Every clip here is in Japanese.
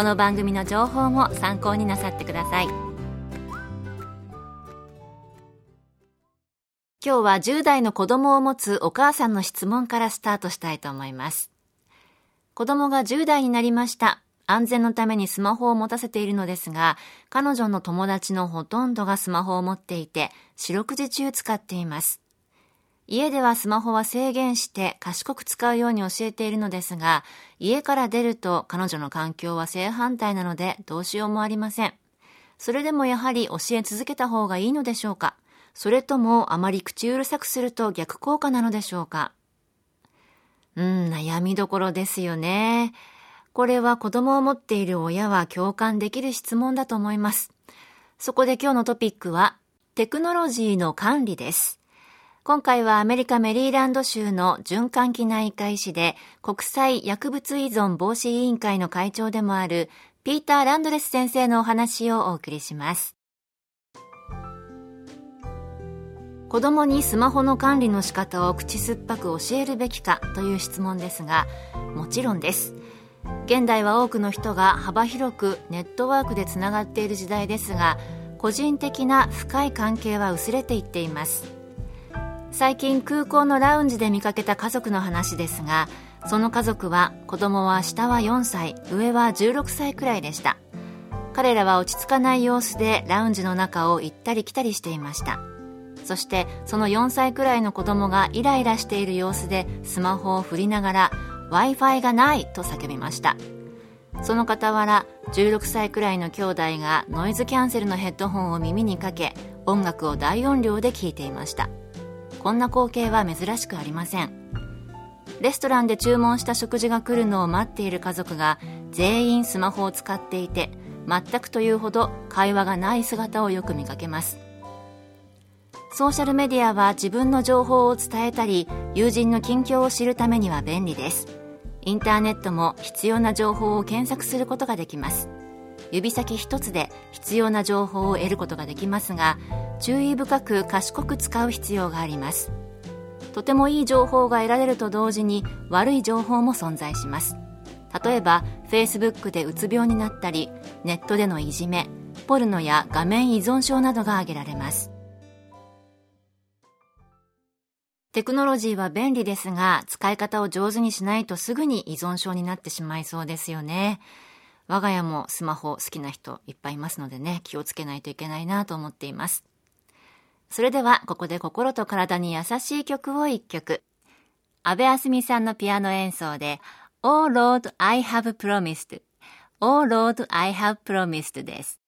この番組の情報も参考になさってください。今日は10代の子供を持つお母さんの質問からスタートしたいと思います。子供が10代になりました。安全のためにスマホを持たせているのですが、彼女の友達のほとんどがスマホを持っていて、四六時中使っています。家ではスマホは制限して賢く使うように教えているのですが、家から出ると彼女の環境は正反対なのでどうしようもありません。それでもやはり教え続けた方がいいのでしょうかそれともあまり口うるさくすると逆効果なのでしょうかうん、悩みどころですよね。これは子供を持っている親は共感できる質問だと思います。そこで今日のトピックは、テクノロジーの管理です。今回はアメリカメリーランド州の循環器内科医師で国際薬物依存防止委員会の会長でもあるピーター・ランドレス先生のお話をお送りします。子供にスマホの管理の仕方を口酸っぱく教えるべきかという質問ですが、もちろんです。現代は多くの人が幅広くネットワークでつながっている時代ですが、個人的な深い関係は薄れていっています。最近空港のラウンジで見かけた家族の話ですがその家族は子供は下は4歳上は16歳くらいでした。彼らは落ち着かない様子でラウンジの中を行ったり来たりしていました。そしてその4歳くらいの子供がイライラしている様子でスマホを振りながら w i f i がないと叫びました。その傍ら16歳くらいの兄弟がノイズキャンセルのヘッドホンを耳にかけ音楽を大音量で聴いていました。こんな光景は珍しくありません。レストランで注文した食事が来るのを待っている家族が全員スマホを使っていて全くというほど会話がない姿をよく見かけます。ソーシャルメディアは自分の情報を伝えたり友人の近況を知るためには便利です。インターネットも必要な情報を検索することができます。指先一つで必要な情報を得ることができますが注意深く賢く使う必要があります。とてもいい情報が得られると同時に悪い情報も存在します。例えば Facebook でうつ病になったりネットでのいじめポルノや画面依存症などが挙げられます。テクノロジーは便利ですが使い方を上手にしないとすぐに依存症になってしまいそうですよね。我が家もスマホ好きな人いっぱいいますのでね気をつけないといけないなと思っていますそれでは、ここで心と体に優しい曲を一曲。安部あすみさんのピアノ演奏で、Oh Lord, I have promised. Oh Lord, I have promised です。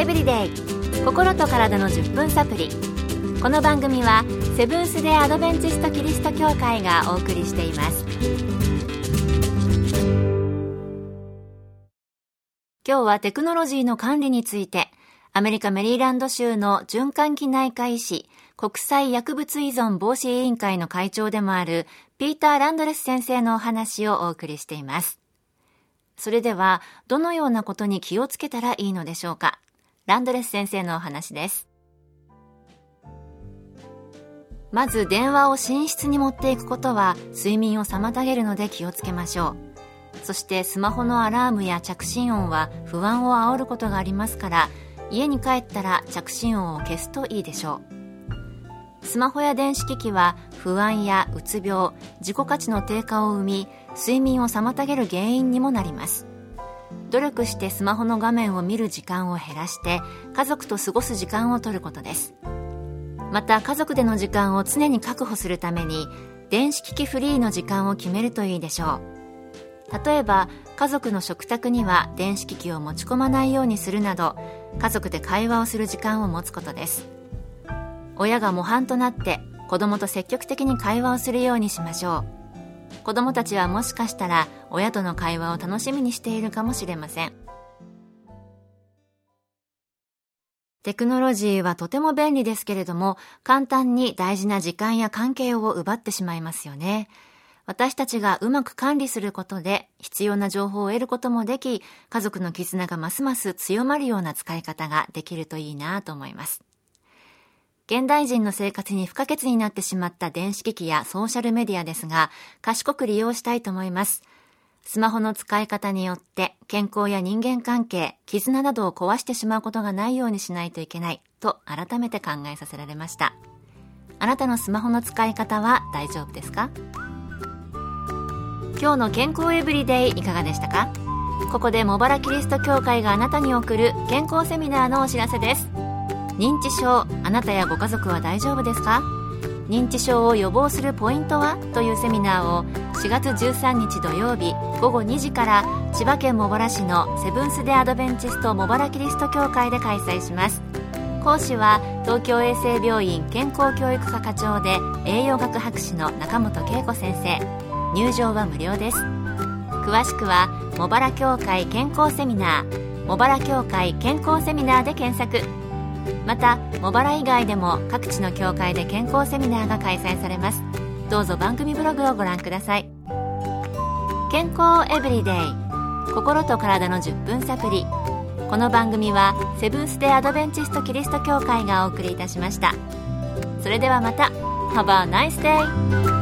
エブリデイ心と体の10分サプリこの番組はセブンス・デ・アドベンチスト・キリスト教会がお送りしています。今日はテクノロジーの管理についてアメリカメリーランド州の循環器内科医師国際薬物依存防止委員会の会長でもあるピーター・ランドレス先生のお話をお送りしています。それでは、どのようなことに気をつけたらいいのでしょうか？ランドレス先生のお話です。まず電話を寝室に持っていくことは睡眠を妨げるので気をつけましょう。そしてスマホのアラームや着信音は不安を煽ることがありますから家に帰ったら着信音を消すといいでしょう。スマホや電子機器は不安やうつ病自己価値の低下を生み睡眠を妨げる原因にもなります努力してスマホの画面を見る時間を減らして家族と過ごす時間を取ることです。また家族での時間を常に確保するために電子機器フリーの時間を決めるといいでしょう。例えば家族の食卓には電子機器を持ち込まないようにするなど家族で会話をする時間を持つことです。親が模範となって子供と積極的に会話をするようにしましょう。子供たちはもしかしたら親との会話を楽しみにしているかもしれません。テクノロジーはとても便利ですけれども簡単に大事な時間や関係を奪ってしまいますよね。私たちがうまく管理することで必要な情報を得ることもでき家族の絆がますます強まるような使い方ができるといいなと思います。現代人の生活に不可欠になってしまった電子機器やソーシャルメディアですが、賢く利用したいと思います。スマホの使い方によって健康や人間関係、絆などを壊してしまうことがないようにしないといけないと改めて考えさせられました。あなたのスマホの使い方は大丈夫ですか？今日の健康エブリデイいかがでしたか？ここで茂原キリスト教会があなたに送る健康セミナーのお知らせです。認知症あなたやご家族は大丈夫ですか？認知症を予防するポイントは？というセミナーを4月13日土曜日午後2時から千葉県茂原市のセブンス・デ・アドベンチスト茂原キリスト教会で開催します。講師は東京衛生病院健康教育科課長で栄養学博士の中本恵子先生。入場は無料です。詳しくは茂原協会健康セミナー。茂原協会健康セミナーで検索。また茂原以外でも各地の教会で健康セミナーが開催されます。どうぞ番組ブログをご覧ください。健康エブリデイ。心と体の10分サプリこの番組はセブンス・デ・アドベンチスト・キリスト教会がお送りいたしました。それではまた。Have a nice day!